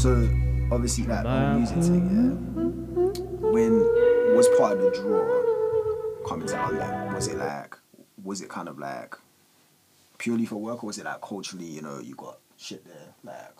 So obviously like the music thing, yeah. When was part of the draw coming to London? Was it like was it kind of like purely for work or was it like culturally, you know, you got shit there? Like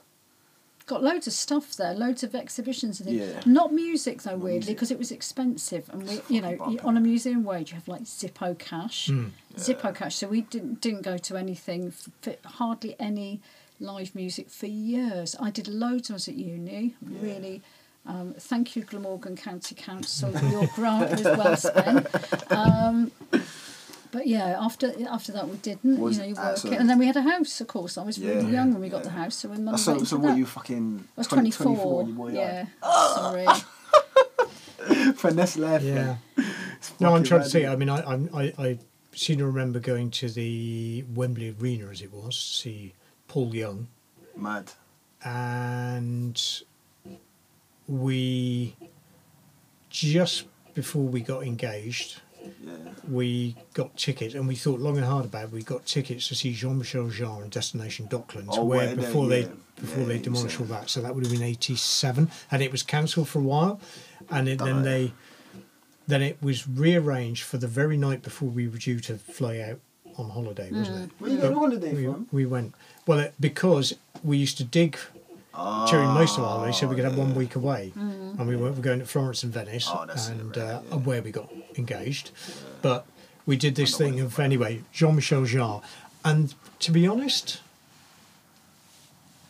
Got loads of stuff there, loads of exhibitions and things. Yeah. Not music though, weirdly, because it was expensive, and we, you know, Fucking you- on a museum wage, you have like Zippo cash, Hmm. Zippo cash. So we didn't didn't go to anything, f- f- hardly any live music for years. I did loads when I was at uni. Really, um, thank you, Glamorgan County Council. Your grant was well spent. Um, but yeah, after after that we didn't. Was- you know, you uh, work so- it, and then we had a house. Of course, I was really young when we got the house, so when mum so went so into what that. you fucking I was 20 24. 24 when you bought your yeah. house? Sorry. Finesse life. Yeah. No, I'm fucking trying to mad, say. I mean, I I'm- I I seem to remember going to the Wembley Arena as it was to see Paul Young, Mad. and we just before we got engaged, Yeah. we got tickets, and we thought long and hard about. it. We got tickets to see Jean-Michel Jarre and Destination Docklands, Oh, where before they yeah. before Yeah, they demolished all that. So that would have been '87, and it was cancelled for a while, and it, then they then it was rearranged for the very night before we were due to fly out on holiday, wasn't it? Mm. Where you going on holiday we, from? we went well it, because we used to dig during most of our holidays, so we could have one week ah. away. Mm. And we were, were going to Florence and Venice, Oh, and right, uh, yeah. where we got engaged. But we did this thing of anyway Jean Michel Jarre, and to be honest,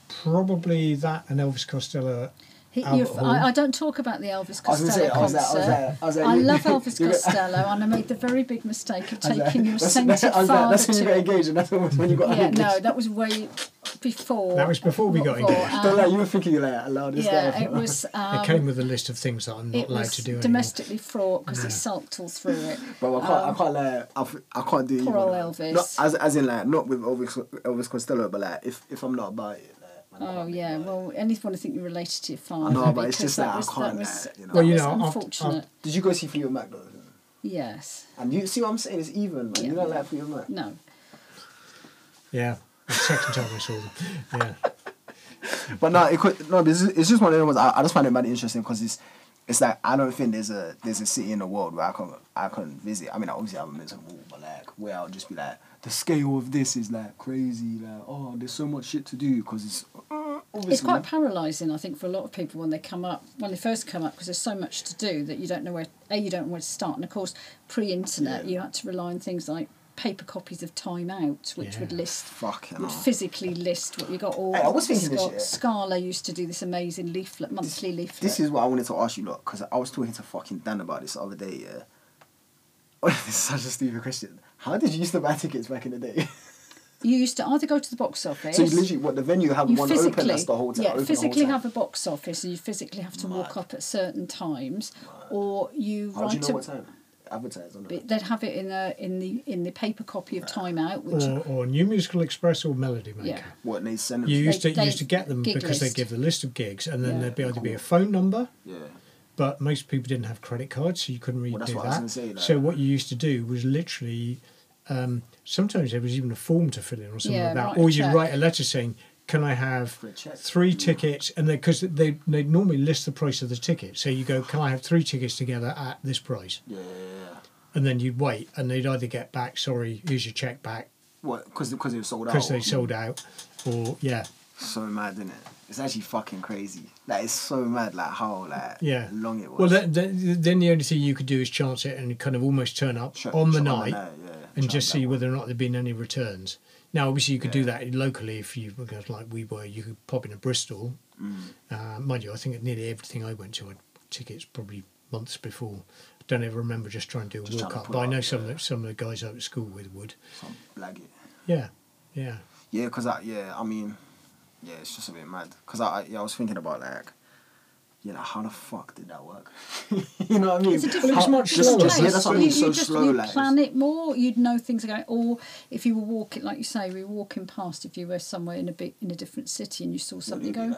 probably that and Elvis Costello. He, Albert you Hall. I, I don't talk about the Elvis I was gonna Costello say, concert. I was I was I love Elvis Costello, and I made the very big mistake of I was like, taking your that's- sainted I father That's when you got engaged, and that's when when you got Yeah, engaged. no, that was way before. That was before we got before, engaged. um, Don't like you were thinking you like allowed this yeah, guy. it was. Um, it came with a list of things that I'm not it allowed to do anymore. domestically fraught because he sulked all through it. But I can't, I Um, can't like, I can't do it. Poor either, old man. Elvis. Not, as, as in like, not with Elvis, Elvis Costello, but like, if, if I'm not about it, like, man, I Oh yeah, about it. well, anyone to think you're related to your father. I know, but it's because just that like, I was, can't, that was, you know. Well, you that know, was after- unfortunate. Did you go see Fleetwood Mac though? yes. And you see what I'm saying? It's even, man. Yeah. You don't like Fleetwood Mac. No. Yeah, the second time I saw them. Yeah. But no, it could, no, but it's, it's just one of the ones. I, I just find it very interesting because it's it's like I don't think there's a there's a city in the world where I can I can visit. I mean, obviously I haven't been to wall, but like where I'll just be like the scale of this is like crazy. Like oh, there's so much shit to do because it's uh, obviously It's quite paralysing, I think, for a lot of people when they come up, when they first come up, because there's so much to do that you don't know where, A, you don't know where to start. And of course, pre internet, Yeah. you had to rely on things like paper copies of Time Out, which Yeah. would list, fucking. would hell. physically list what you got. All Hey, I was thinking this Scar- shit. Scala used to do this amazing leaflet, monthly leaflet. This is what I wanted to ask you, lot, because I was talking to fucking Dan about this the other day. Yeah. this is such a stupid question. How did you used to buy tickets back in the day? You used to oh, either go to the box office. so you literally, what the venue have you one open that's the whole time. yeah, open the whole physically have a box office, and you physically have to walk up at certain times, or you How do you write know a. what time? Advertise on it. They'd have it in a in the in the paper copy of Time Out, which Or, or New Musical Express or Melody Maker. Yeah. What they send them. You used They- to you used to get them gig because they give the list of gigs, and then Yeah. there'd be either be a phone number, Yeah. But most people didn't have credit cards, so you couldn't really Well, do what I was that. say, like- so what you used to do was literally, um, sometimes there was even a form to fill in or something Yeah, like that, or you check. write a letter saying, "Can I have For a check. three tickets?" And because they they normally list the price of the ticket, so you go, "Can I have three tickets together at this price?" Yeah, yeah, yeah. And then you'd wait, and they'd either get back, "Sorry, here's your check back," What? Because because it was sold out. because they sold out, or yeah, So mad, isn't it? It's actually fucking crazy. Like it's so mad, like how like Yeah. long it was. Well, then, then then the only thing you could do is chance it and kind of almost turn up Shut- on the shut night yeah, and just see whether or not there'd been any returns. Now, obviously, you could do that locally if you because like we were. You could pop into Bristol. Mm. Uh, mind you, I think at nearly everything I went to, had tickets probably months before. I Don't ever remember just trying to do a Just walk up, but I know some yeah. of the, some of the guys I went to school with would. Some blag it. Yeah, yeah. Yeah, cause I yeah I mean, yeah it's just a bit mad. Cause I I- yeah I was thinking about like, you know how the fuck did that work? you know what I mean? It's a Well, different it's much different slower. place. Yeah, that's what I you, mean, so you just slow, you like, plan it more. You'd know things are going. Or if you were walking, like you say, we were walking past. If you were somewhere in a big in a different city and you saw something, you it'd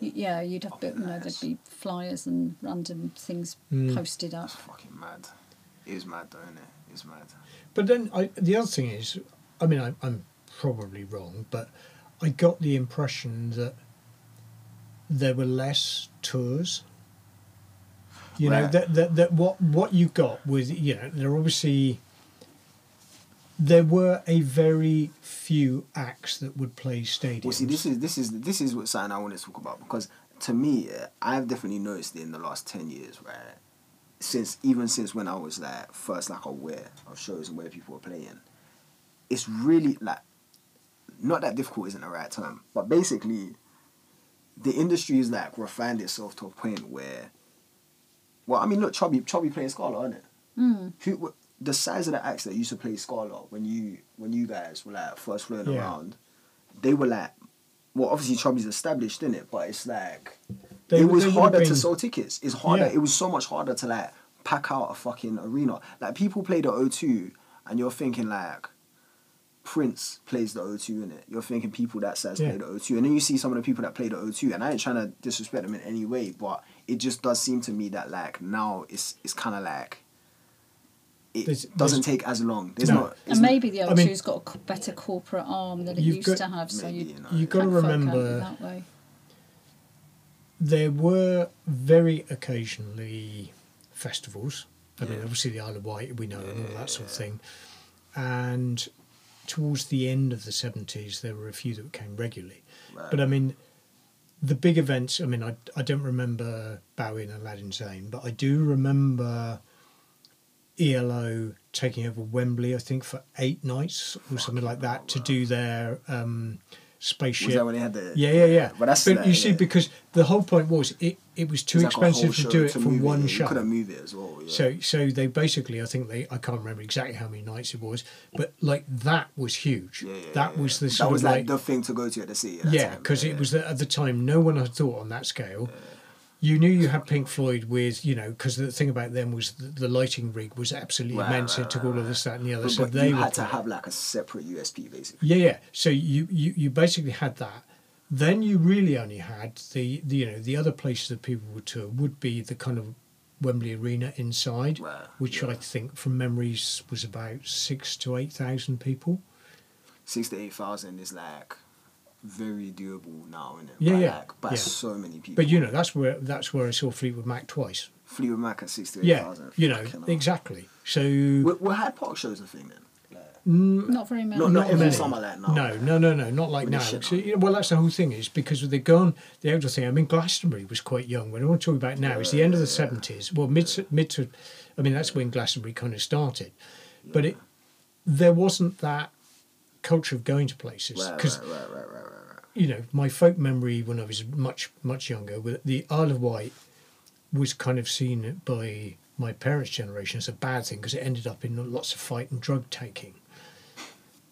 be go, yeah, you'd have bit, you know, there'd be flyers and random things Mm. posted up. That's fucking mad. It is mad though, isn't it? It's mad. But then I, the other thing is, I mean, I, I'm probably wrong, but I got the impression that there were less tours. You know that, that that what what you got was you know there obviously there were a very few acts that would play stadiums. Well, see, this is this is this is what something I want to talk about because to me, uh, I've definitely noticed in the last ten years, right? Since even since when I was like first like aware of shows and where people were playing, it's really like not that difficult isn't the right term, but basically, the industry is like refined itself to a point where, well, I mean, look, Chubby Chubby playing Scala, isn't it? Mm. Who the size of the acts that used to play Scala when you when you guys were like first flowing Yeah. around, they were like, well, obviously Chubby's established in it, but it's like They it was they would have harder to sell tickets. It's harder. Yeah. It was so much harder to like pack out a fucking arena. Like people play the O2, and you're thinking like. Prince plays the O2 in it. You're thinking people that says Yeah. play the O2, and then you see some of the people that play the O2, and I ain't trying to disrespect them in any way, but it just does seem to me that like now it's it's kind of like it There's- doesn't there's- take as long. There's No. not. And maybe the I O2's mean- got a better corporate arm than it used got- to have, so Maybe, you, you know. You've got to pack remember that way. there were very occasionally festivals. I mean, obviously the Isle of Wight, we know, and all that sort of thing. And towards the end of the 70s, there were a few that came regularly. But I mean, the big events, I mean, I, I don't remember Bowie and Aladdin Sane, but I do remember ELO taking over Wembley, I think, for eight nights or something like that to do their um, spaceship. was that when they had the? Yeah, yeah, yeah. But that's but like, you see, yeah. because the whole point was it, it was too It's like a whole expensive to do it to from one yeah, show. You couldn't move it as well. Yeah. So, so they basically, I think they, I can't remember exactly how many nights it was, but like that was huge. yeah, yeah, that yeah, was the that was like like, the thing to go to at the sea. Yeah, because it was at the time no one had thought on that scale. You knew you had Pink Floyd with, you know, because the thing about them was the, the lighting rig was absolutely Right, immense. right, it took all of this, that, and the other. But, so but they had to have like a separate USB basically. Yeah, yeah. So you, you, you basically had that. Then you really only had the, the you know the other places that people would tour would be the kind of Wembley Arena inside, which yeah. I think from memories was about six to eight thousand people. Six to eight thousand is like very doable now, isn't it? Yeah, by yeah, Like, by yeah. so many people. But you know that's where that's where I saw Fleetwood Mac twice. Fleetwood Mac at six to Yeah, thousand. you know exactly. So Were, were Hyde Park shows a thing then? Like, Not very many. Not- not every many. summer like now. No, no, no, no, not like With now. So, you know, well, that's the whole thing is because they've gone the outdoor thing. I mean, Glastonbury was quite young. When I want to talk about now, is the end of the seventies. Well, mid to, mid to, I mean, that's when Glastonbury kind of started, but it there wasn't that culture of going to places because right, right, right, right, you know my folk memory when I was much much younger, with the Isle of Wight was kind of seen by my parents' generation as a bad thing because it ended up in lots of fight and drug taking.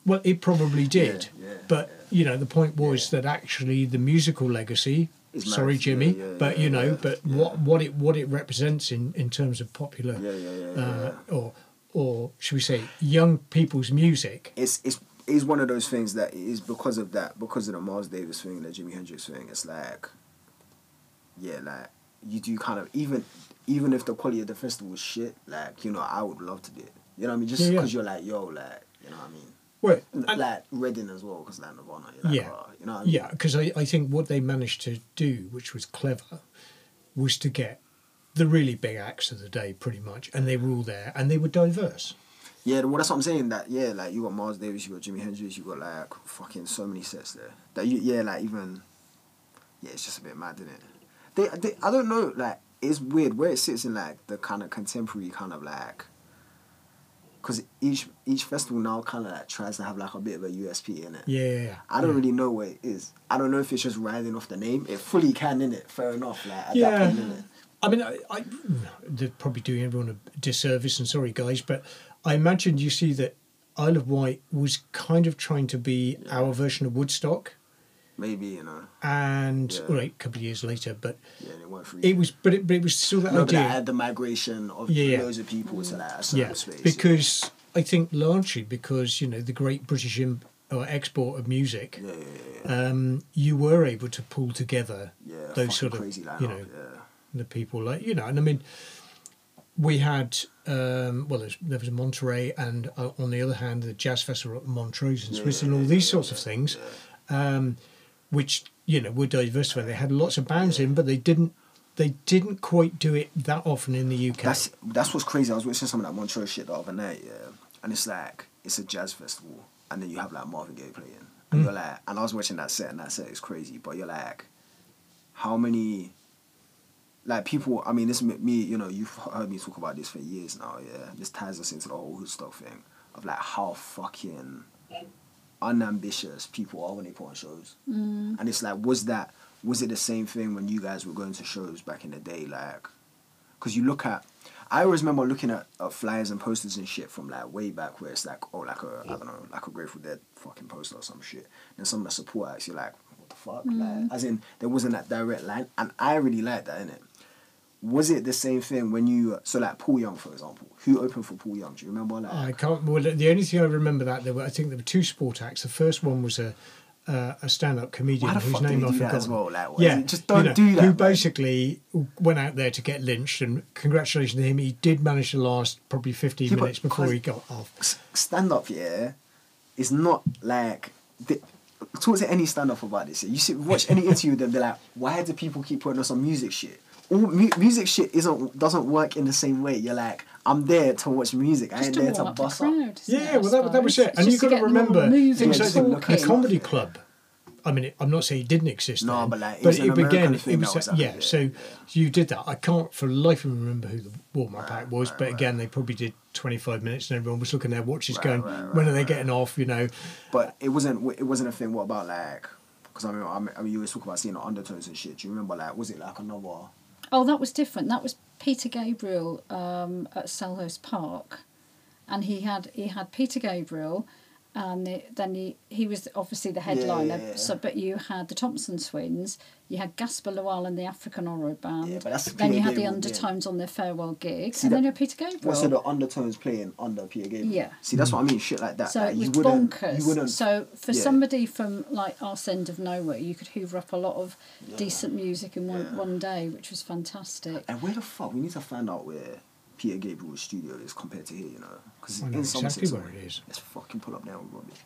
Well, it probably did, yeah, but you know the point was that actually the musical legacy. It's Sorry, nice, Jimmy, yeah, yeah, but yeah, you know, yeah, but yeah. what what it what it represents in in terms of popular, Yeah, yeah, yeah, yeah, uh, or or should we say young people's music? it's it's it's one of those things that is because of that because of the Miles Davis thing, the Jimi Hendrix thing. It's like, yeah, like you do kind of even even if the quality of the festival was shit, like you know, I would love to do it. You know what I mean? Just Yeah, yeah. because you're like, yo, like you know what I mean. Well, like Reading as well, because like Nirvana, you're like, Yeah. oh, you know what I mean? Yeah, because I, I think what they managed to do, which was clever, was to get the really big acts of the day pretty much, and they were all there, and they were diverse. Yeah, well, that's what I'm saying. That yeah, like you got Miles Davis, you got Jimi Hendrix, you got like fucking so many sets there. That you yeah, like even yeah, it's just a bit mad, isn't it? They, they I don't know, like it's weird where it sits in like the kind of contemporary kind of like. Cause each each festival now kind of like tries to have like a bit of a USP in it. Yeah, yeah, yeah. I don't yeah. really know what it is. I don't know if it's just riding off the name. It fully can in it. Fair enough. Like at Yeah. that point, innit? I mean, I, I, they're probably doing everyone a disservice, and sorry, guys, but I imagine you see that Isle of Wight was kind of trying to be our version of Woodstock, Maybe you know. and Yeah. all right, a couple of years later, but Yeah, free. it was, but it, but it was still that no, but idea. I had the migration of Yeah, yeah. loads of people to that yeah, space. because I think largely because you know the great British Im- or export of music, yeah, yeah, yeah, yeah. um, you were able to pull together yeah those sort of crazy you know yeah. the people like you know, and I mean, we had um, well, there was a Monterey, and uh, on the other hand, the jazz festival at Montreux in Yeah, Switzerland, all these sorts of things, um, which you know were diversified. They had lots of bands in, but they didn't they didn't quite do it that often in the UK. That's that's what's crazy. I was watching some of that Montreux shit the other night, yeah, and it's like it's a jazz festival, and then you have like Marvin Gaye playing, and Mm. you're like, and I was watching that set, and that set is crazy, but you're like, how many, like people? I mean, this me, me, you know, you've heard me talk about this for years now, yeah. This ties us into the whole Woodstock thing of like how fucking unambitious people are when they put on shows, Mm. and it's like, was that was it the same thing when you guys were going to shows back in the day, like? Because you look at, I always remember looking at, at flyers and posters and shit from like way back where it's like, oh, like a, I don't know, like a Grateful Dead fucking poster or some shit. And some of the support acts, you're like, what the fuck? Like, as in, there wasn't that direct line. And I really like that, innit? Was it the same thing when you, so like Paul Young, for example, who opened for Paul Young? Do you remember? Like, I can't. Well, the only thing I remember that there were, I think there were two sport acts. The first one was a uh, a stand-up comedian whose name that forgotten. as well? Like, yeah, just don't you know, do that, Who man. basically went out there to get lynched, and congratulations to him. He did manage to last probably fifteen Yeah, minutes before he got off. stand up, yeah, is not like. The, talk to any stand up about this. You see, watch any interview with them. They're like, why do people keep putting us on music shit? All mu- music shit isn't doesn't work in the same way. You're like, I'm there to watch music. I Just ain't to there to warm the bust up. crowd. Yeah, it, well, that, that was suppose? it. And you've to got to get them all remember, moving, like the, the comedy club. I mean, I'm not saying it didn't exist. No, then, but, like, it was an American it was, was yeah. happening, So you did that. I can't for life of me remember who the warm up Right, act was, right, but right. again, they probably did 25 minutes, and everyone was looking at their watches, Right, going, right, right, "When are they right. getting off?" You know. But it wasn't. It wasn't a thing. What about like? Because I mean, I mean, I mean, you always talk about seeing the undertones and shit. Do you remember like? Was it like another? Oh, that was different. That was Peter Gabriel um, at Selhurst Park, and he had he had Peter Gabriel, and the, then he he was obviously the headliner. yeah, yeah. So, but you had the Thompson Twins, you had Gasper Lawal and the African Horror Band. Yeah, but that's then you had the undertones on their farewell gig, See and that- then you had Peter Gabriel. What's so the undertones playing under Peter Gabriel? Yeah. See, that's what I mean. Shit like that. So like, it was you wouldn't, bonkers. You wouldn't. So for somebody from like our end of nowhere, you could hoover up a lot of decent music in one, one day, which was fantastic. And where the fuck? We need to find out where Peter Gabriel's studio is compared to here, you know? Because I know in exactly Somerset where it is. Let's fucking pull up now, Robbie.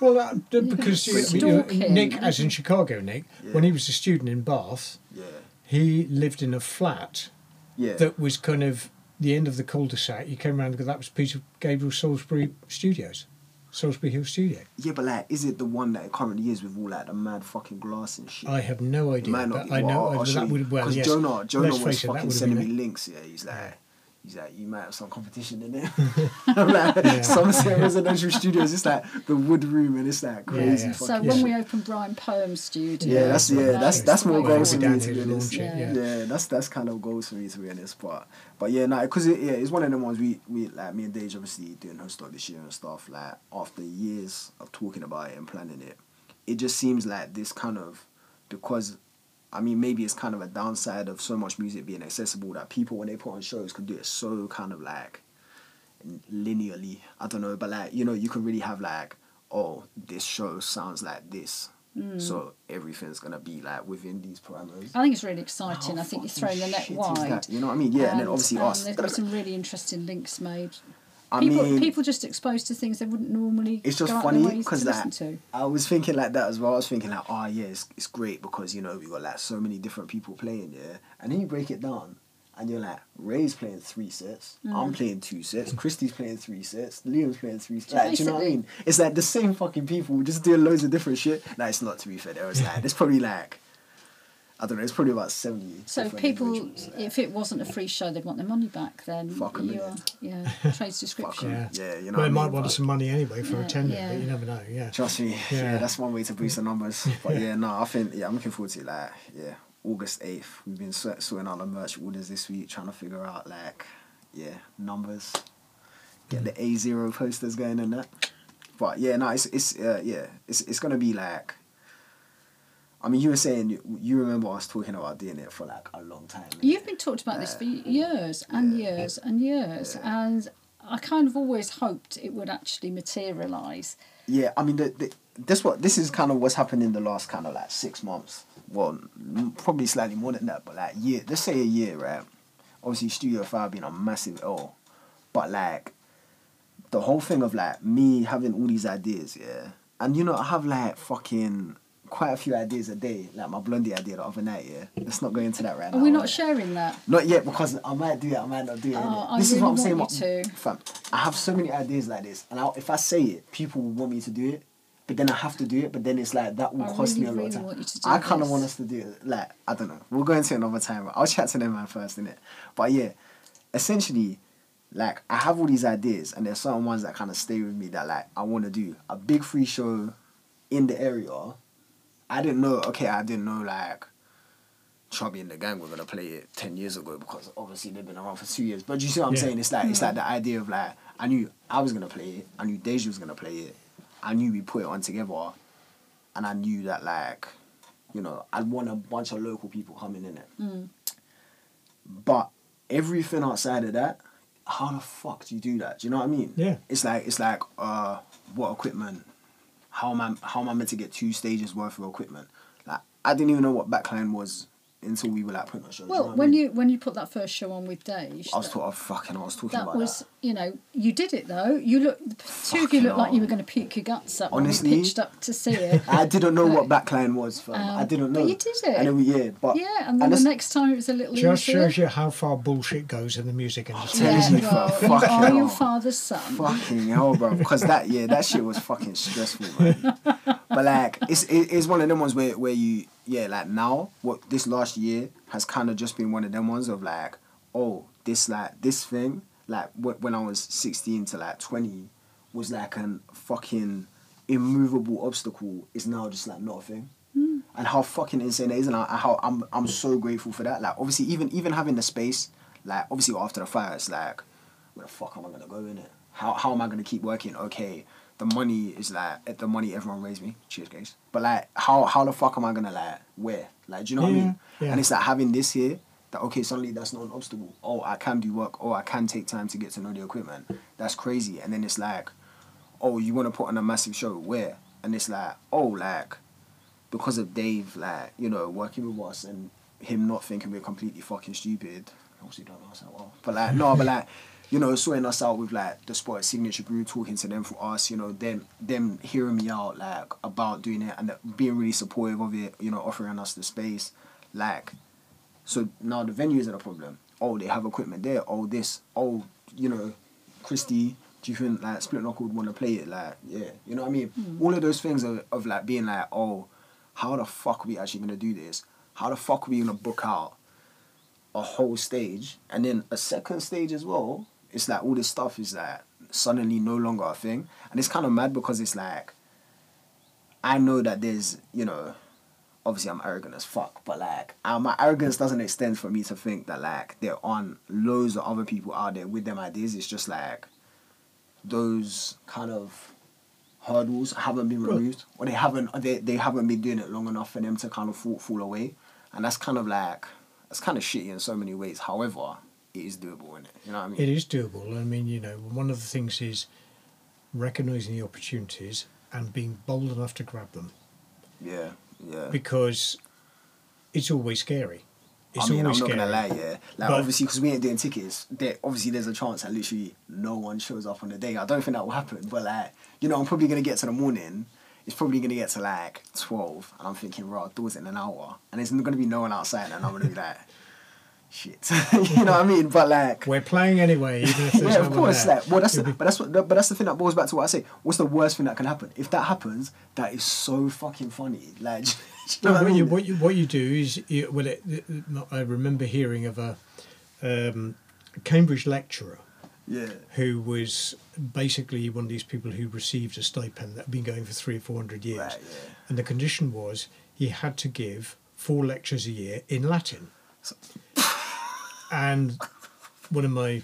Well, d- because you, you know. Nick, as in Chicago, Nick, when he was a student in Bath, Yeah. he lived in a flat Yeah. that was kind of the end of the cul-de-sac. You came around because that was Peter Gabriel Salisbury Studios, Solsbury Hill Studio. yeah, but like, is it the one that it currently is with all like the mad fucking glass and shit? I have no idea, might not but be. I Well, know I'll- I'll that you. would well, 'Cause yes. Jonah, Jonah Let's was face it, that fucking sending me links. Yeah, he's like, Yeah. He's like, you might have some competition in there. I'm like, Yeah. Somerset Residential Studios. It's like the wood room, and it's like crazy. yeah. So when shit. we opened Brian Poem Studio, Yeah, that's yeah, that's that's more Right. goals for me to be to honest. launch Yeah. Yeah, that's that's kind of goals for me to be honest. But but yeah, no, because it, yeah, it's one of the ones we we like me and Dage obviously doing host stock this year and stuff. Like after years of talking about it and planning it, it just seems like this kind of because. I mean, maybe it's kind of a downside of so much music being accessible that people, when they put on shows, can do it so kind of like linearly. I don't know, but like you know, you can really have like, oh, this show sounds like this, Mm. so everything's gonna be like within these parameters. I think it's really exciting. How I think you're throwing the net wide. You know what I mean? Yeah, and, then obviously um, us. There's been some really interesting links made. I people, mean, people just exposed to things they wouldn't normally. it's just funny because like to. I was thinking like that as well. I was thinking like, oh yeah, it's, it's great because you know we got like so many different people playing, yeah. And then you break it down, and you're like, Ray's playing three sets, Mm. I'm playing two sets, Christy's playing three sets, Liam's playing three sets. Like, do you know what I mean? It's like the same fucking people just doing loads of different shit. No, it's not to be fair. There was like, there's probably like, I don't know, it's probably about seventy. So if people, individuals. if it wasn't a free show, they'd want their money back. Then Fuck 'em, you're, innit? yeah, trades Fuck Yeah. Yeah, you know. well, what they might mean? want But- some money anyway for Yeah, attending, yeah. but you never know. Yeah. Trust me, yeah. Yeah. that's one way to boost the numbers. But yeah, no, I think yeah, I'm looking forward to it. Like, yeah, August eighth, we've been sort- sorting out the merch orders this week, trying to figure out like, yeah, numbers, get the A zero posters going and that. But yeah, no, it's it's uh, yeah, it's it's gonna be like. I mean, you were saying you, you remember us talking about doing it for like a long time. You've been talked about this for years and Yeah. years and years, Yeah. and I kind of always hoped it would actually materialise. Yeah, I mean, the, the, this what this is kind of what's happened in the last kind of like six months. Well, probably slightly more than that, but like year. Let's say a year, right? Obviously, Studio Five being a massive L, but like the whole thing of like me having all these ideas, yeah, and you know I have like fucking quite a few ideas a day. Like my blondie idea the other night. Yeah, let's not go into that right Are now. we not right? sharing that? Not yet because I might do it. I might not do it. Oh? I oh, this is what I'm saying. to. Fam, I have so many ideas like this, and I, if I say it, people will want me to do it. But then I have to do it. But then it's like that will I cost really, me a lot really of time. want you to do I kind of want us to do it. Like I don't know. We'll go into it another time. I'll chat to them man first, innit? But yeah, essentially, like I have all these ideas, and there's certain ones that kind of stay with me that like I want to do a big free show in the area. I didn't know. Okay, I didn't know like Chubby and the gang were gonna play it ten years ago because obviously they've been around for two years. But you see what I'm Yeah. saying? It's like it's like the idea of like I knew I was gonna play it. I knew Deja was gonna play it. I knew we put it on together, and I knew that like, you know, I'd want a bunch of local people coming in it. Mm. But everything outside of that, how the fuck do you do that? Do you know what I mean? Yeah. It's like it's like uh, what equipment? How am I how am I meant to get two stages worth of equipment? Like I didn't even know what backline was until we were like pretty much. shows. do Well, know what I when mean? you when you put that first show on with Dave, I was that- talking, fucking, I was talking that about was that. you know you did it though. You look the two of you looked like you were going to puke your guts up Honestly, when we pitched up to see it. I didn't know what backline was, fam. I Um, didn't know. but you did it. And then we, yeah, but yeah, and then the next time it was a little Just easier. shows you how far bullshit goes in the music industry. telling yeah, you, well, fam, you are your father's son. fucking hell, bro. Because that, yeah, that shit was fucking stressful, man. but like, it's it, it's one of them ones where where you, yeah, like now, what this last year has kind of just been one of them ones of like, oh, this like this thing, like wh- when I was sixteen to like twenty, was like an fucking immovable obstacle. Is now just like not a thing. Hmm. And how fucking insane it is, and how- how I'm I'm so grateful for that. Like obviously, even even having the space, like obviously after the fire, it's like where the fuck am I gonna go in it? How how am I gonna keep working? Okay, the money is like the money everyone raised me. Cheers, guys. But like, how how the fuck am I gonna like where? Like, do you know what I mean? yeah. And it's like having this here. That okay, suddenly that's not an obstacle. Oh, I can do work. Oh, I can take time to get to know the equipment. That's crazy. And then it's like, oh, you want to put on a massive show where? And it's like, oh, like because of Dave, like, you know, working with us and him not thinking we're completely fucking stupid. Obviously, don't us that well. But, like, no, but, like, you know, sorting us out with, like, the sport signature group, talking to them for us, you know, them, them hearing me out, like, about doing it and being really supportive of it, you know, offering us the space. Like, so now the venues are the problem. Oh, they have equipment there. Oh, this. Oh, you know, Christy, do you think like Split Knuckle would want to play it? Like, yeah, you know what I mean? Hmm. All of those things of, of like being like, oh, how the fuck are we actually gonna do this? How the fuck are we gonna book out a whole stage and then a second stage as well? It's like all this stuff is like suddenly no longer a thing, and it's kind of mad because it's like I know that there's you know obviously I'm arrogant as fuck, but like uh, my arrogance doesn't extend for me to think that like there aren't loads of other people out there with them ideas. It's just like those kind of hurdles haven't been removed, or they haven't they, they haven't been doing it long enough for them to kind of fall fall away, and that's kind of like that's kind of shitty in so many ways. However, it is doable, is it? You know what I mean? It is doable. I mean, you know, one of the things is recognizing the opportunities and being bold enough to grab them Yeah, yeah. because it's always scary. It's I mean, I'm not scary. gonna lie, yeah. Like But- obviously, because we ain't doing tickets, there obviously there's a chance that literally no one shows up on the day. I don't think that will happen, but like, you know, I'm probably gonna get to the morning. It's probably gonna get to like twelve, and I'm thinking, right, doors in an hour, and there's gonna be no one outside, and I'm gonna be like, shit, you know what I mean? But like, We're playing anyway, even if there's yeah, of course. Like, well, that's the, but that's what, but that's the thing that boils back to what I say. What's the worst thing that can happen? If that happens, that is so fucking funny. Like, you know No, what I mean? you, what you what you do is you, well, it, it- I remember hearing of a um, Cambridge lecturer yeah, who was basically one of these people who received a stipend that had been going for three or four hundred years, Right, yeah. and the condition was he had to give four lectures a year in Latin. And one of my,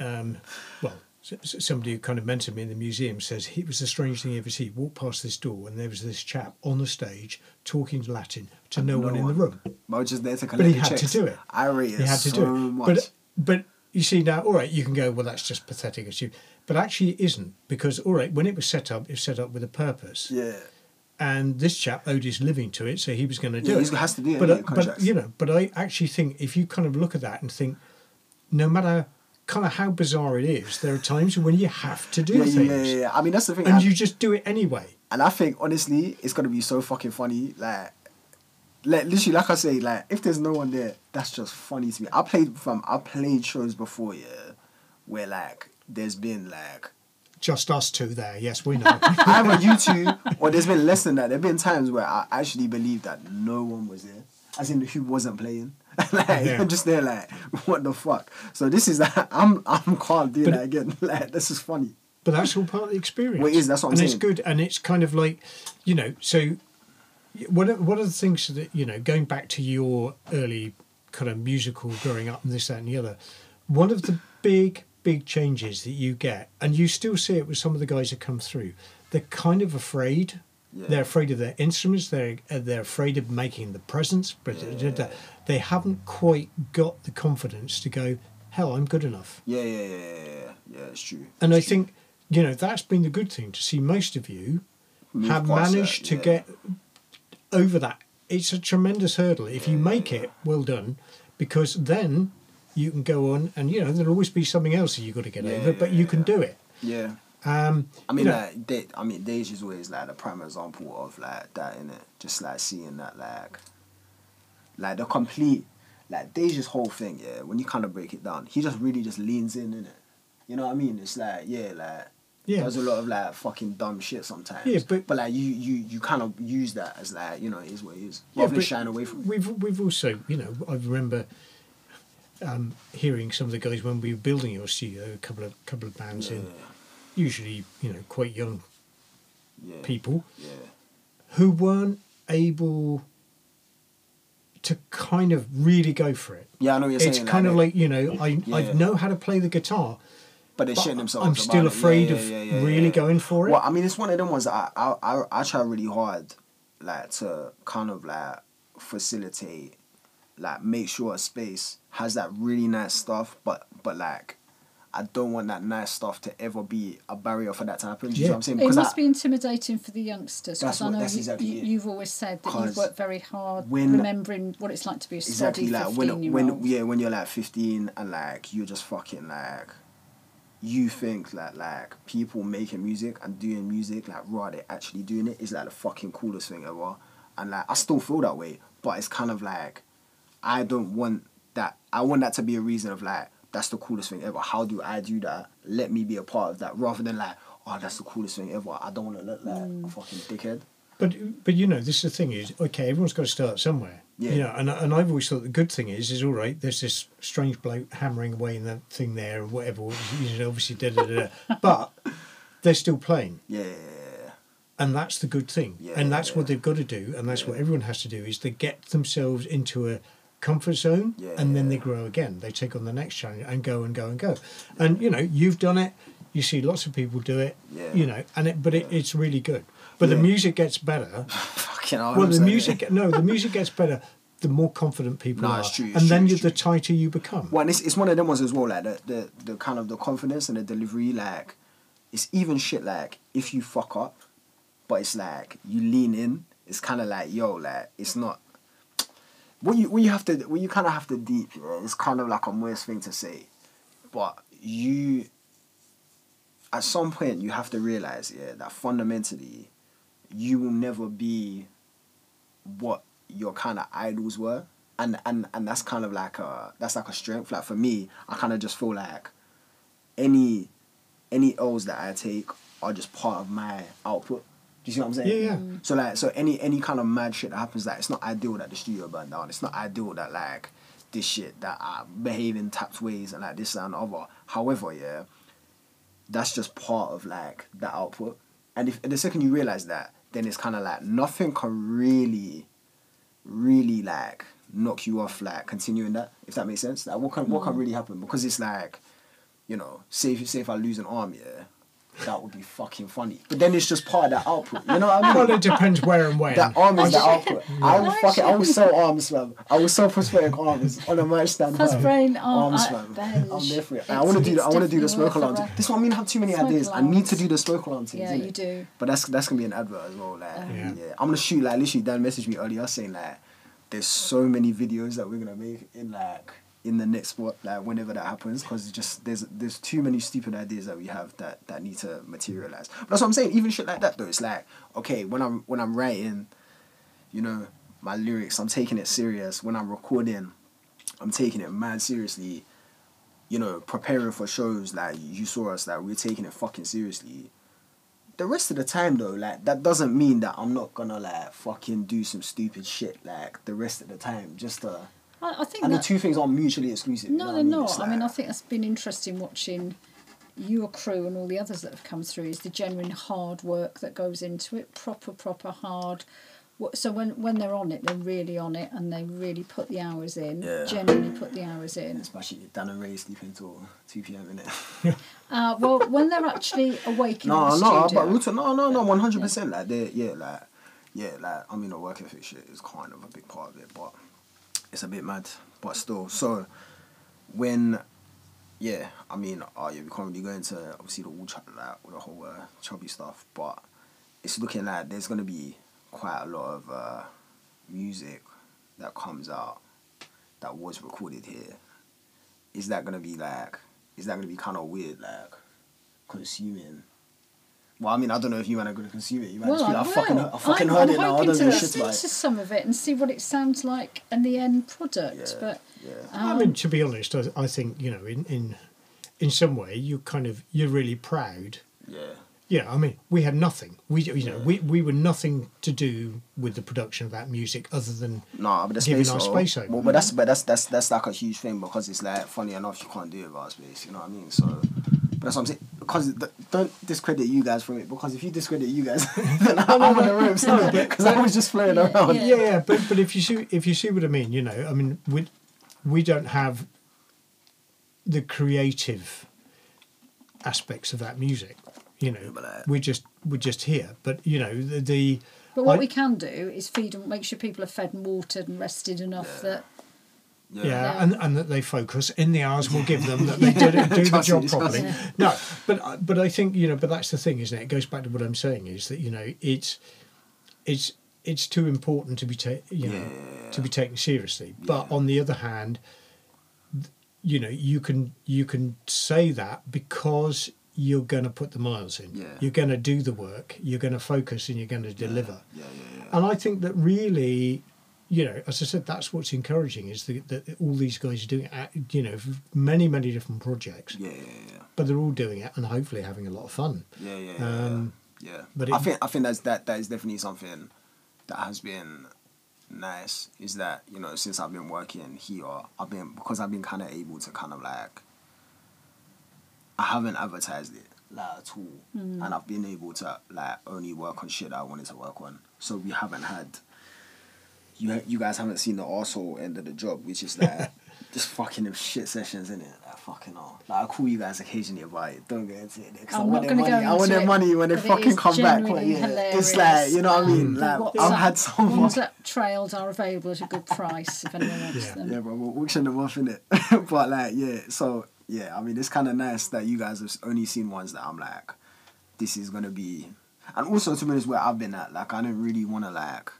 um, well, somebody who kind of mentored me in the museum says it was the strangest thing he ever see. He walked past this door and there was this chap on the stage talking Latin to no, No one in the room. But I was just there to collect But he had to do it. I rate it He had to so do it. much. But but you see now, all right, you can go, well, that's just pathetic. It's you. But actually, it isn't because all right, when it was set up, it was set up with a purpose. yeah, And this chap owed his living to it, so he was going to do Yeah, it. he has to do it, But, uh, but you know, but I actually think if you kind of look at that and think, no matter kind of how bizarre it is, there are times when you have to do yeah, things, yeah, yeah, yeah. I mean, that's the thing. and I- you just do it anyway. And I think honestly, it's gonna be so fucking funny. Like, like literally, like I say, like if there's no one there, that's just funny to me. I played from I played shows before, yeah, where like there's been like Just us two there. Yes, we know. either you two or there's been less than that. There've been times where I actually believe that no one was there, as in who wasn't playing. like Yeah. you're just there, like what the fuck. So this is like I'm I'm can't do But- that again. Like this is funny. but that's all part of the experience. Well, it is, that's what I'm and saying. it's good, and it's kind of like, you know, so what are, what are the things that you know? Going back to your early kind of musical growing up and this, that, and the other, one of the big big changes that you get, and you still see it with some of the guys that come through. They're kind of afraid. Yeah. They're afraid of their instruments. They're uh, they're afraid of making the presence, but Yeah. they haven't quite got the confidence to go. Hell, I'm good enough. Yeah, yeah, yeah, yeah, yeah. Yeah, it's true. And I true. think, you know, that's been the good thing to see most of you Move have managed that, to get over that. It's a tremendous hurdle. If you make it, well done, because then you can go on and, you know, there'll always be something else that you've got to get Yeah, over, but yeah, you can yeah. do it. Yeah. Um, I mean, you know, like, De- I mean, Dej is always like the prime example of like that in it. Just like seeing that, like, like the complete, like Deja's whole thing. Yeah, when you kind of break it down, he just really just leans in in it. You know what I mean? It's like, yeah, like. Yeah. There's a lot of like fucking dumb shit sometimes. Yeah, but- but like you you you kind of use that as like you know it is what it is. Yeah, Rather than but shying away from. We've we've also, you know, I remember um, hearing some of the guys when we were building your studio, a couple of couple of bands in, usually you know quite young Yeah. people Yeah. who weren't able to kind of really go for it. Yeah, I know you're It's saying. It's kind of they- like you know I Yeah. I know how to play the guitar, but they're but shitting themselves. I'm still. Yeah, afraid yeah, of yeah, yeah, really yeah. going for it. Well, I mean, it's one of them ones that I, I, I, I try really hard, like to kind of like facilitate, like make sure a space has that really nice stuff, but but like. I don't want that nice stuff to ever be a barrier for that to happen. Do you Yeah. know what I'm saying? It must I- be intimidating for the youngsters That's because I what- know that's you, exactly you, it. you've always said that you've worked very hard when- remembering what it's like to be a exactly steady like 15 when year when old. yeah when you're like 15 and like you're just fucking like you think that like people making music and doing music like raw they actually doing it is like the fucking coolest thing ever and like I still feel that way but it's kind of like I don't want that I want that to be a reason of like that's the coolest thing ever how do I do that let me be a part of that rather than like oh that's the coolest thing ever I don't want to look like Mm. a fucking dickhead But but you know, this is the thing is okay. Everyone's got to start somewhere. Yeah. You know, and and I've always thought the good thing is is all right. There's this strange bloke hammering away in that thing there, or whatever. You know, obviously, da da da. da. But they're still playing, yeah and that's the good thing. Yeah, and that's yeah. what they've got to do, and that's what everyone has to do is to get themselves into a comfort zone, Yeah, and then yeah. they grow again. They take on the next challenge and go and go and go. And you know, you've done it. You see lots of people do it. Yeah. You know, and it, but it, it's really good. But the music gets better. fucking Well, the music no, the music gets better the more confident people No, are, it's true, and then true, it's the tighter you become. Well, and it's, it's one of them ones as well, like the, the the kind of the confidence and the delivery, like it's even shit like if you fuck up, but it's like you lean in, it's kind of like yo, like it's not. What you what you have to what you kind of have to deep, yeah, it's kind of like a worst thing to say, but you. At some point, you have to realize, yeah, that fundamentally, you will never be what your kind of idols were. And and and that's kind of like a that's like a strength. Like for me i kind of just feel like any any L's that i take are just part of my output do you see what i'm saying Yeah, yeah. Mm. so like so any any kind of mad shit that happens like it's not ideal that the studio burned down it's not ideal that like this shit that i behave in tapped ways and like this that, and the other however yeah that's just part of like the output. And if the second you realize that, then it's kind of like nothing can really, really like knock you off like continuing that. If that makes sense. Like what can what can really happen because it's like, you know, say if say if I lose an arm, yeah, that would be fucking funny. But then it's just part of that output. You know what I mean? well, it depends where and when. That arm is the output. I will Nice. fucking I will sell arms, fam. I will sell prosthetic arms on a match stand. First arm, uh, arms, uh, I- fam. bench. I'm there for it. It's- I want to do. The, I want to do the smoke alarm. a thing. rep. This one, I mean, I have too many Smoke ideas. I need to do the smoke alarm things. Yeah, innit? you do. But that's that's gonna be an advert as well. Like, um, Yeah. yeah. I'm gonna shoot like literally. Dan messaged me earlier saying like, there's so many videos that we're gonna make in like in the next what like whenever that happens because just there's there's too many stupid ideas that we have that that need to materialize. But that's what I'm saying. Even shit like that though, it's like okay when I'm when I'm writing, you know, my lyrics, I'm taking it serious. When I'm recording, I'm taking it mad seriously. You know, preparing for shows like you saw us like we're taking it fucking seriously. The rest of the time though, like that doesn't mean that I'm not gonna like fucking do some stupid shit like the rest of the time just to I, I think and the two things aren't mutually exclusive. you no, know they're what not. It's I mean, I think that's been interesting watching your crew and all the others that have come through. Is the genuine hard work that goes into it, proper, proper hard. So when when they're on it, they're really on it, and they really put the hours in. Yeah. Genuinely put the hours in. especially Dan and Ray sleeping till two p.m. in it. Uh, well, when they're actually awake in no, the no, studio. but real talk, no, no, no, one hundred percent. Like they, yeah, like yeah, like I mean, the work ethic shit is kind of a big part of it, but it's a bit mad, but still. So when, yeah, I mean, oh yeah, we can't really go into obviously the all like the whole uh, chubby stuff, but it's looking like there's gonna be quite a lot of uh, music that comes out that was recorded here. Is that gonna be like? Is that gonna be kind of weird, like consuming? Well, I mean, I don't know if you man are gonna consume it. You might just be like, I fucking, I fucking I'm, heard I'm it now. I hoping don't to give a shit listen about to it. some of it and see what it sounds like and the end product. Yeah, But yeah. um, I mean, to be honest, I, I think you know, in in in some way, you kind of you're really proud. Yeah. Yeah, I mean, we had nothing. We you know, we, we were nothing to do with the production of that music other than No, but Giving space, our space over. Well, but that's but that's that's that's like a huge thing because it's like funny enough you can't do it without space. You know what I mean? So, but that's what I'm saying. Because th- don't discredit you guys for it. Because if you discredit you guys, then I'm in the room. So because I was just flying Yeah, around. yeah. yeah, yeah, but but if you see if you see what I mean, you know, I mean, we we don't have the creative aspects of that music. You know, uh, we're just we're just here. But you know, the, the but what I- we can do is feed and make sure people are fed and watered and rested enough that yeah, Yeah. and and that they focus in the hours we'll give them that they do, do the job properly. me. No, but I- but I think you know, but that's the thing, isn't it? It goes back to what I'm saying is that you know it's it's it's too important to be ta- you know to be taken seriously. But on the other hand, you know you can you can say that because you're going to put the miles in. Yeah. You're going to do the work. You're going to focus and you're going to deliver. Yeah, yeah, yeah. And I think that really, you know, as I said, that's what's encouraging is that, that all these guys are doing, it, you know, many, many different projects, Yeah, yeah, yeah. but they're all doing it and hopefully having a lot of fun. Yeah, yeah, yeah. Um, yeah. but I think I think that's that that is definitely something that has been nice. Is that you know since I've been working here, I've been because I've been kind of able to kind of like I haven't advertised it like at all, and I've been able to like only work on shit that I wanted to work on. So we haven't had. You you guys haven't seen the arsehole end of the job, which is like just fucking them shit sessions in it. Like fucking all. Like I call you guys occasionally about it. Don't get into it. 'cause I I'm want not their gonna go money. I want their it, money when they fucking come back. Like, genuinely yeah. It's like you know what I mean. Um, Like the I've WhatsApp had some. ones that trailed are available at a good price if anyone wants Yeah. them. Yeah, bro, we're auctioning them off in it. but like, yeah, so yeah, I mean, it's kind of nice that you guys have only seen ones that I'm like, this is gonna be, and also to be honest, where I've been at, like, I don't really want to like,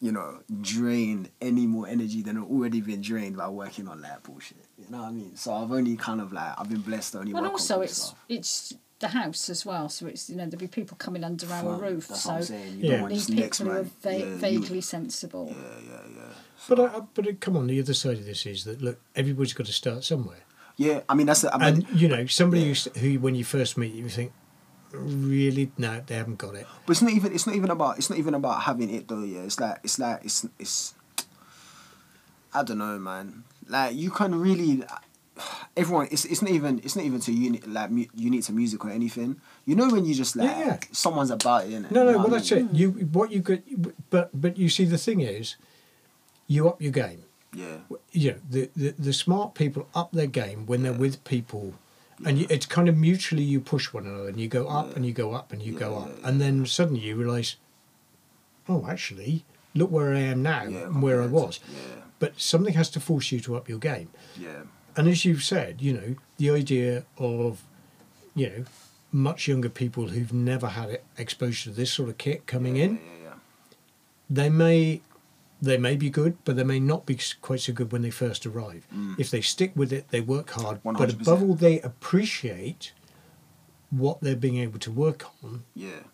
you know, drain any more energy than I've already been drained by working on that bullshit. You know what I mean? So I've only kind of like, I've been blessed to only But work also, on it's stuff. it's the house as well, so it's you know there'll be people coming under our roof, that's so what I'm saying. You Yeah. don't want need just people next are va- Yeah, you- vaguely sensible. Yeah, yeah, yeah. But I, but come on, the other side of this is that look, everybody's got to start somewhere. Yeah, I mean that's the. I mean, And you know, somebody Yeah. who's, who, when you first meet, you think, really, no, they haven't got it. But it's not even it's not even about it's not even about having it though, yeah. It's like it's like it's it's I don't know, man. Like you can really everyone it's it's not even it's not even to uni, like mu- unique to music or anything. You know when you just like Yeah, yeah. someone's about it, innit? No, You no, know well I that's mean? it. You what you could, but but you see, the thing is, you up your game. Yeah. you know the, the the smart people up their game when they're with people and you, it's kind of mutually you push one another and you go up and you go up and you go up. And then suddenly you realize oh actually look where i am now Yeah, and where i was. Yeah. but something has to force you to up your game. Yeah. and as you've said you know the idea of you know much younger people who've never had exposure to this sort of kit coming yeah, in they may they may be good, but they may not be quite so good when they first arrive. Hmm. If they stick with it, they work hard, but 100%. above all, they appreciate what they're being able to work on. Yeah.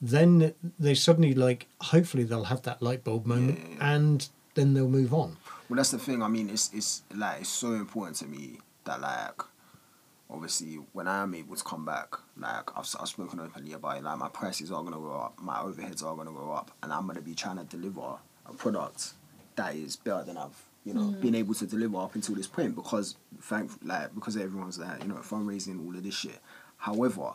Then they suddenly like, hopefully, they'll have that light bulb moment, yeah, yeah. and then they'll move on. Well, that's the thing. I mean, it's it's like it's so important to me that like, obviously, when I am able to come back, like I've I've spoken openly about it. Like my prices are gonna go up, my overheads are gonna go up, and I'm gonna be trying to deliver a product that is better than I've you know been able to deliver up until this point because thank like because everyone's like you know fundraising all of this shit. However,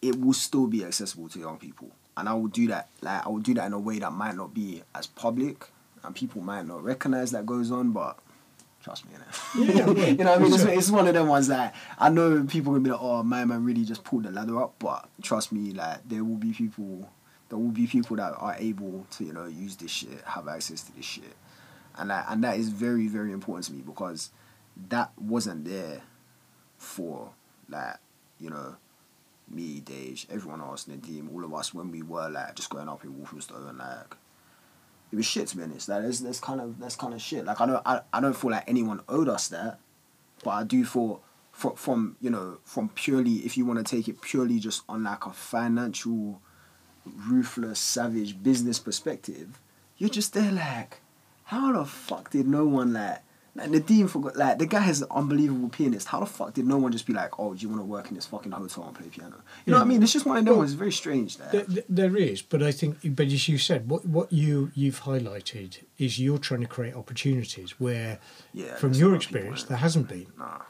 it will still be accessible to young people. And I will do that like I will do that in a way that might not be as public and people might not recognize that goes on, but trust me, innit? Yeah, you know what I mean? It's, sure. it's one of them ones that I know people will be like, oh, my man really just pulled the ladder up, but trust me, like there will be people, there will be people that are able to you know use this shit, have access to this shit, and that and that is very very important to me because that wasn't there for like you know me, Dave, everyone else, Nadim, all of us when we were like just going up in Walthamstow like it was shit to be honest. Like that's that's kind of that's kind of shit. Like I don't I, I don't feel like anyone owed us that, but I do feel from you know from purely if you want to take it purely just on like a financial, ruthless, savage business perspective, you're just there like, how the fuck did no one like. Like Nadim forgot, like the guy has an unbelievable pianist. How the fuck did no one just be like, "Oh, do you want to work in this fucking hotel and play piano?" You know what I Yeah. mean? It's just one of them Well. It's very strange. There, there- there is, but I think, but as you said, what what you you've highlighted is you're trying to create opportunities where, Yeah, from your a lot of people experience, there hasn't been. Nah.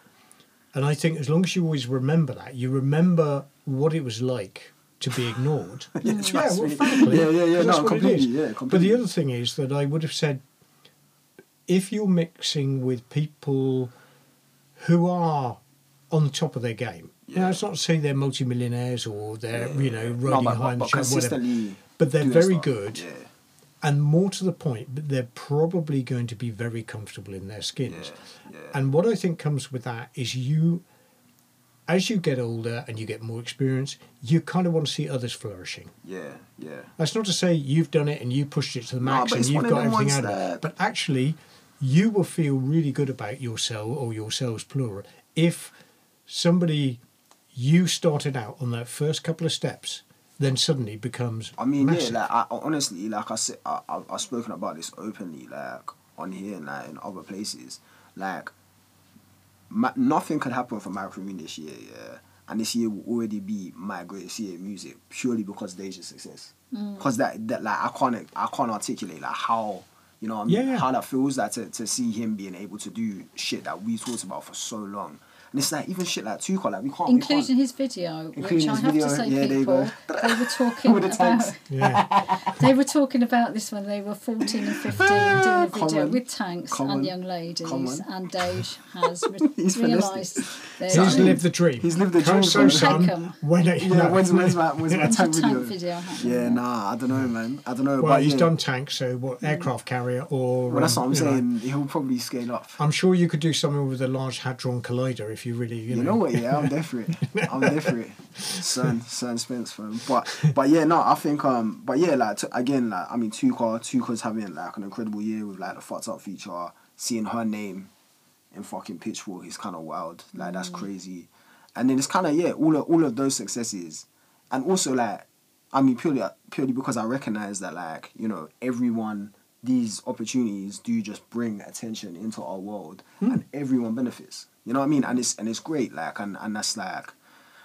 And I think as long as you always remember that, you remember what it was like to be ignored. Yeah, yeah, well, frankly, Yeah, yeah, yeah, no, what it completely, But the other thing is that I would have said, if you're mixing with people who are on top of their game, now Yeah. it's not to say they're multimillionaires or they're you know No, riding but- high in the but whatever. But they're very stuff. good. Yeah, And more to the point, but they're probably going to be very comfortable in their skins. Yeah, yeah. And what I think comes with that is you, as you get older and you get more experience, you kind of want to see others flourishing. yeah, yeah. That's not to say you've done it and you pushed it to the max but and you've got everything out of it. But actually, you will feel really good about yourself or yourselves plural if somebody you started out on that first couple of steps then suddenly becomes I mean, massive. yeah, like I, honestly, like I said, I, I, I've spoken about this openly, like on here and like in other places. Like, ma- nothing could happen for Micromune this year, yeah. And this year will already be my greatest year in music purely because of Deja's success. Mm. Because that, that, like, I can't, I can't articulate like how, you know, what I mean, Yeah. how that feels like to, to see him being able to do shit that we talked about for so long. And it's like even shit like Tuka, like we can't, we can't Including his video, which Including I his have video, to say, yeah, people, go. they were talking the about. yeah. They were talking about this when they were 14 and 15 doing a video on. with tanks Come on. and young ladies. Come on. And Dave has re- He's realised He's that lived the dream. He's lived the dream, so, bro. son, Peckham. when it, Yeah, when's, when's my, when's my tank the video? tank video happening? Yeah, nah, I don't know, man. I don't know. Well, but he's done tanks, so what aircraft carrier or? Well, that's what um, I'm saying. He'll probably scale up. I'm sure you could do something with a large hadron collider if you really, you, You know what? Yeah, I'm there for it. I'm there for it. Certain, certain Spence for him. But, but yeah, no, I think, um, but yeah, like to, again, like I mean, Tuka, Tuka's having like an incredible year with like the fucked up feature. Seeing her name in fucking Pitchfork is kind of wild. Like that's crazy. And then it's kind of yeah, all of all of those successes, and also like, I mean, purely purely because I recognize that like you know everyone these opportunities do just bring attention into our world, hmm. and everyone benefits. You know what I mean? And it's and it's great. Like and and that's like.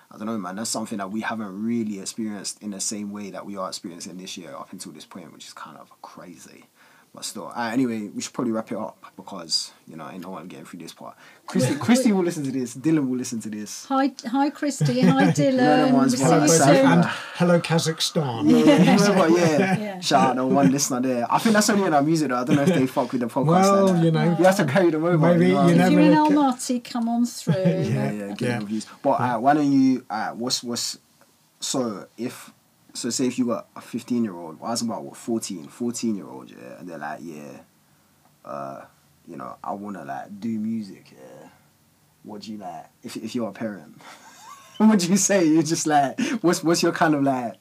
I don't know, man. That's something that we haven't really experienced in the same way that we are experiencing this year up until this point, which is kind of crazy. But still, uh, anyway, we should probably wrap it up because you know ain't no one getting through this part. Christy, Christy will listen to this. Dylan will listen to this. Hi, hi, Christy. Hi, Dylan. them ones See where you I Hello, and hello Kazakhstan. Yeah, whoever, yeah. Yeah. Shout out to one listener there. I think that's only in our music though. I don't know if they fuck with the podcast. Well, like you know. you have to carry them over. Maybe, you, know? you If never you're in know. Almaty, come on through. yeah, yeah, get Yeah. reviews. But uh, why don't you? Uh, what's what's so if so say if you got a fifteen year old, well, I was about what 14, 14 year old, yeah, and they're like, yeah, uh, you know, I wanna like do music, yeah. What do you like? If if you're a parent, what would you say? You're just like, what's what's your kind of like?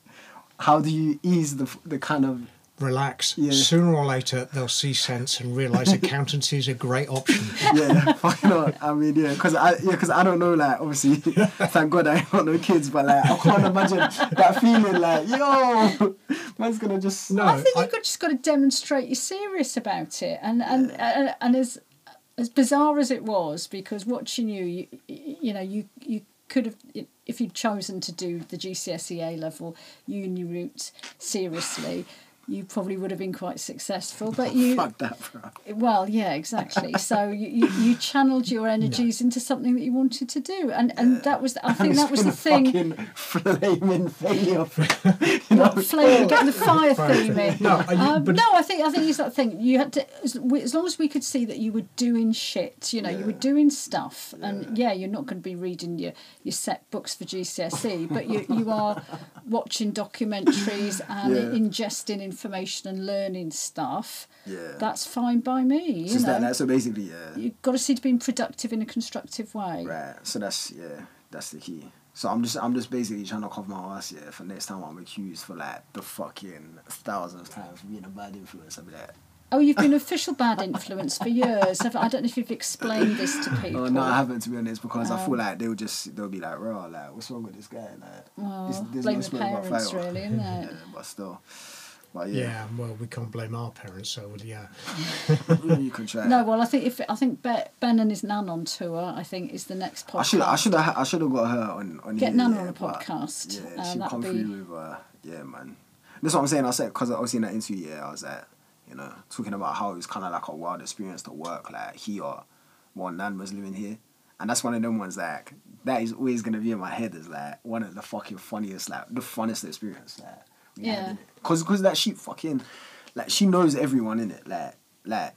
How do you ease the the kind of relax. Yeah. Sooner or later, they'll see sense and realise accountancy is a great option. yeah, fucking hell. I mean, yeah, because I yeah, because I don't know, like, obviously, thank God I ain't got no kids, but like, I can't imagine that feeling, like, yo, man's gonna just. No, I think I- you've got, just got to demonstrate you're serious about it, and and and, and as as bizarre as it was, because watching you, you, you know, you you could have if you'd chosen to do the GCSE A level uni route seriously. You probably would have been quite successful, but you Fuck that, bro. well, yeah, exactly. So you, you, you channeled your energies into something that you wanted to do, and and that was I think And that was been the thing. fucking flaming failure. you know? What flame? Get the fire Fire theme in. No, you- um, but- no, I think I think it's that thing. You had to as, we- as long as we could see that you were doing shit. You know, you were doing stuff, and yeah, you're not going to be reading your your set books for GCSE, but you you are watching documentaries and Yeah. ingesting information and learning stuff. Yeah. That's fine by me. Know, that, so basically, yeah. you've got to see it being productive in a constructive way. Right. So that's yeah, that's the key. So I'm just I'm just basically trying to cover my ass yeah for next time I'm accused for like the fucking thousandth time for being a bad influence. I'll be like, Oh, you've been official bad influence for years. I don't know if you've explained this to people. oh no, I haven't to be honest because I feel Um, like they'll just they'll be like, raw, like what's wrong with this guy? Like, Well, there's- there's blame no the parents, really, isn't it? Yeah, but still, but yeah, Yeah, well, we can't blame our parents, so yeah. you can try. No, well, I think if I think Be- Ben and his nan on tour, I think is the next podcast. I should I should have I should have got her on on Get here, Nana yeah, on a podcast, Yeah, uh, she that'd come be- through with uh, yeah, man. That's what I'm saying. I said because obviously in that interview, yeah, I was like, you know, talking about how it was kind of like a wild experience to work like here, while Nan was living here, and that's one of them ones like that is always gonna be in my head as like one of the fucking funniest, like the funnest experience, like we had Yeah. Cause, cause that she fucking, like she knows everyone in it, like, like,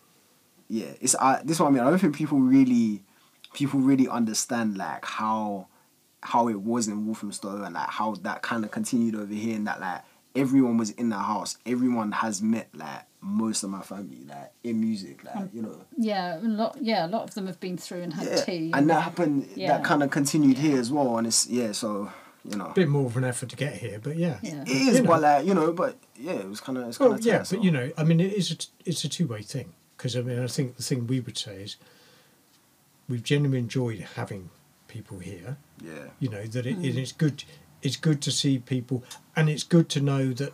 yeah. It's I. This is what I mean. I don't think people really, people really understand like how, how it was in Walthamstow and like how that kind of continued over here and that like everyone was in the house. Everyone has met like most of my family like in music, like mm. you know. Yeah, a lot. Yeah, a lot of them have been through and had Yeah. tea. And that happened. Yeah. That kind of continued here as well, and it's yeah. So you know. A bit more of an effort to get here, but yeah. Yeah. It is, You know. but like you know, but yeah, it was kind of. It's kind Well, of yeah, but you know, I mean, it is a t- it's a two way thing because I mean, I think the thing we would say is we've genuinely enjoyed having people here. Yeah. You know that it, Hmm. it is good. It's good to see people, and it's good to know that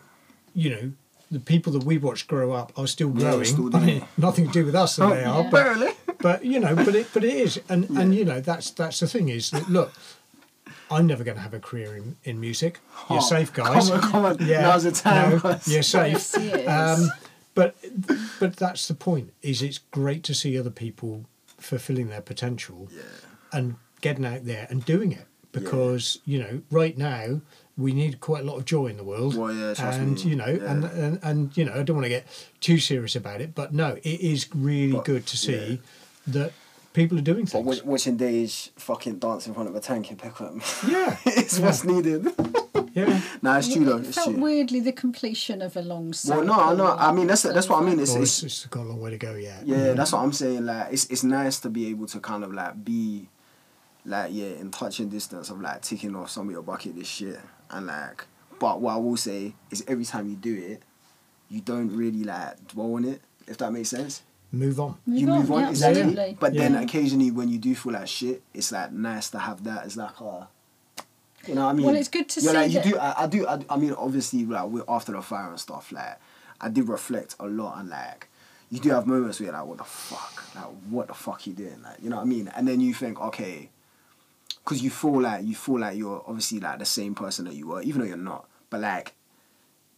you know the people that we watch grow up are still Yeah, growing. still I mean, nothing to do with us than they are, Yeah. but Barely. but you know, but it but it is, and and you know that's that's the thing is that look. I'm never going to have a career in, in music. You're Oh, safe, guys. Come on, come on. Yeah, Now's the time. no, you're safe. Yes. Um, but but that's the point. Is it's great to see other people fulfilling their potential Yeah. and getting out there and doing it because you know right now we need quite a lot of joy in the world. Well, yeah, and me. you know, and, Yeah. and and you know, I don't want to get too serious about it, but no, it is really But, good to see yeah. that people are doing But things. wa- watching Dage fucking dance in front of a tank in Peckham, yeah, it's what's needed. yeah. nah, it's true though. It It's felt true. weirdly the completion of a long Well, no, no. I mean, that's that's what I mean. It's, Well, it's it's, it's got a long way to go yet. yeah, that's what I'm saying. Like, it's it's nice to be able to kind of like be, like, yeah, in touching distance of like ticking off some of your bucket this shit, and like, but what I will say is every time you do it, you don't really like dwell on it. If that makes sense. Move on. Move you on, move on, yeah, exactly. absolutely. But then occasionally when you do feel like shit, it's like nice to have that It's like a, you know what I mean? Well, it's good to You're see like, you do. I, I do. I, I mean, obviously, like we're after the fire and stuff. Like, I did reflect a lot and like, you do have moments where you're like, what the fuck? Like, what the fuck you doing? Like, you know what I mean? And then you think, okay, because you feel like you feel like you're obviously like the same person that you were, even though you're not. But like,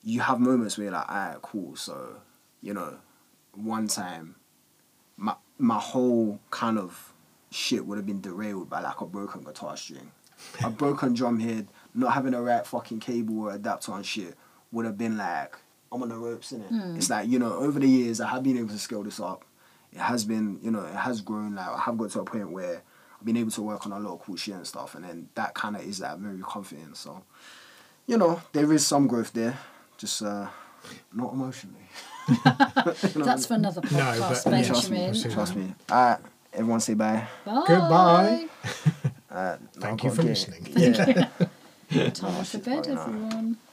you have moments where you're like, alright, cool. So, you know, one time, my my whole kind of shit would have been derailed by like a broken guitar string, a broken drum head, not having a right fucking cable or adapter and shit would have been like, I'm on the ropes in it. It's like you know, over the years I have been able to scale this up. It has been, you know, it has grown. Like I have got to a point where I've been able to work on a lot of cool shit and stuff, and then that kind of is like very comforting. So, you know, there is some growth there, just uh, not emotionally. That's for another No, podcast, but- yeah, Trust me, Benjamin. trust me. Alright, everyone say bye. Bye. Goodbye. Uh, Thank you got for to listening. Yeah. Time for bed, everyone. yeah.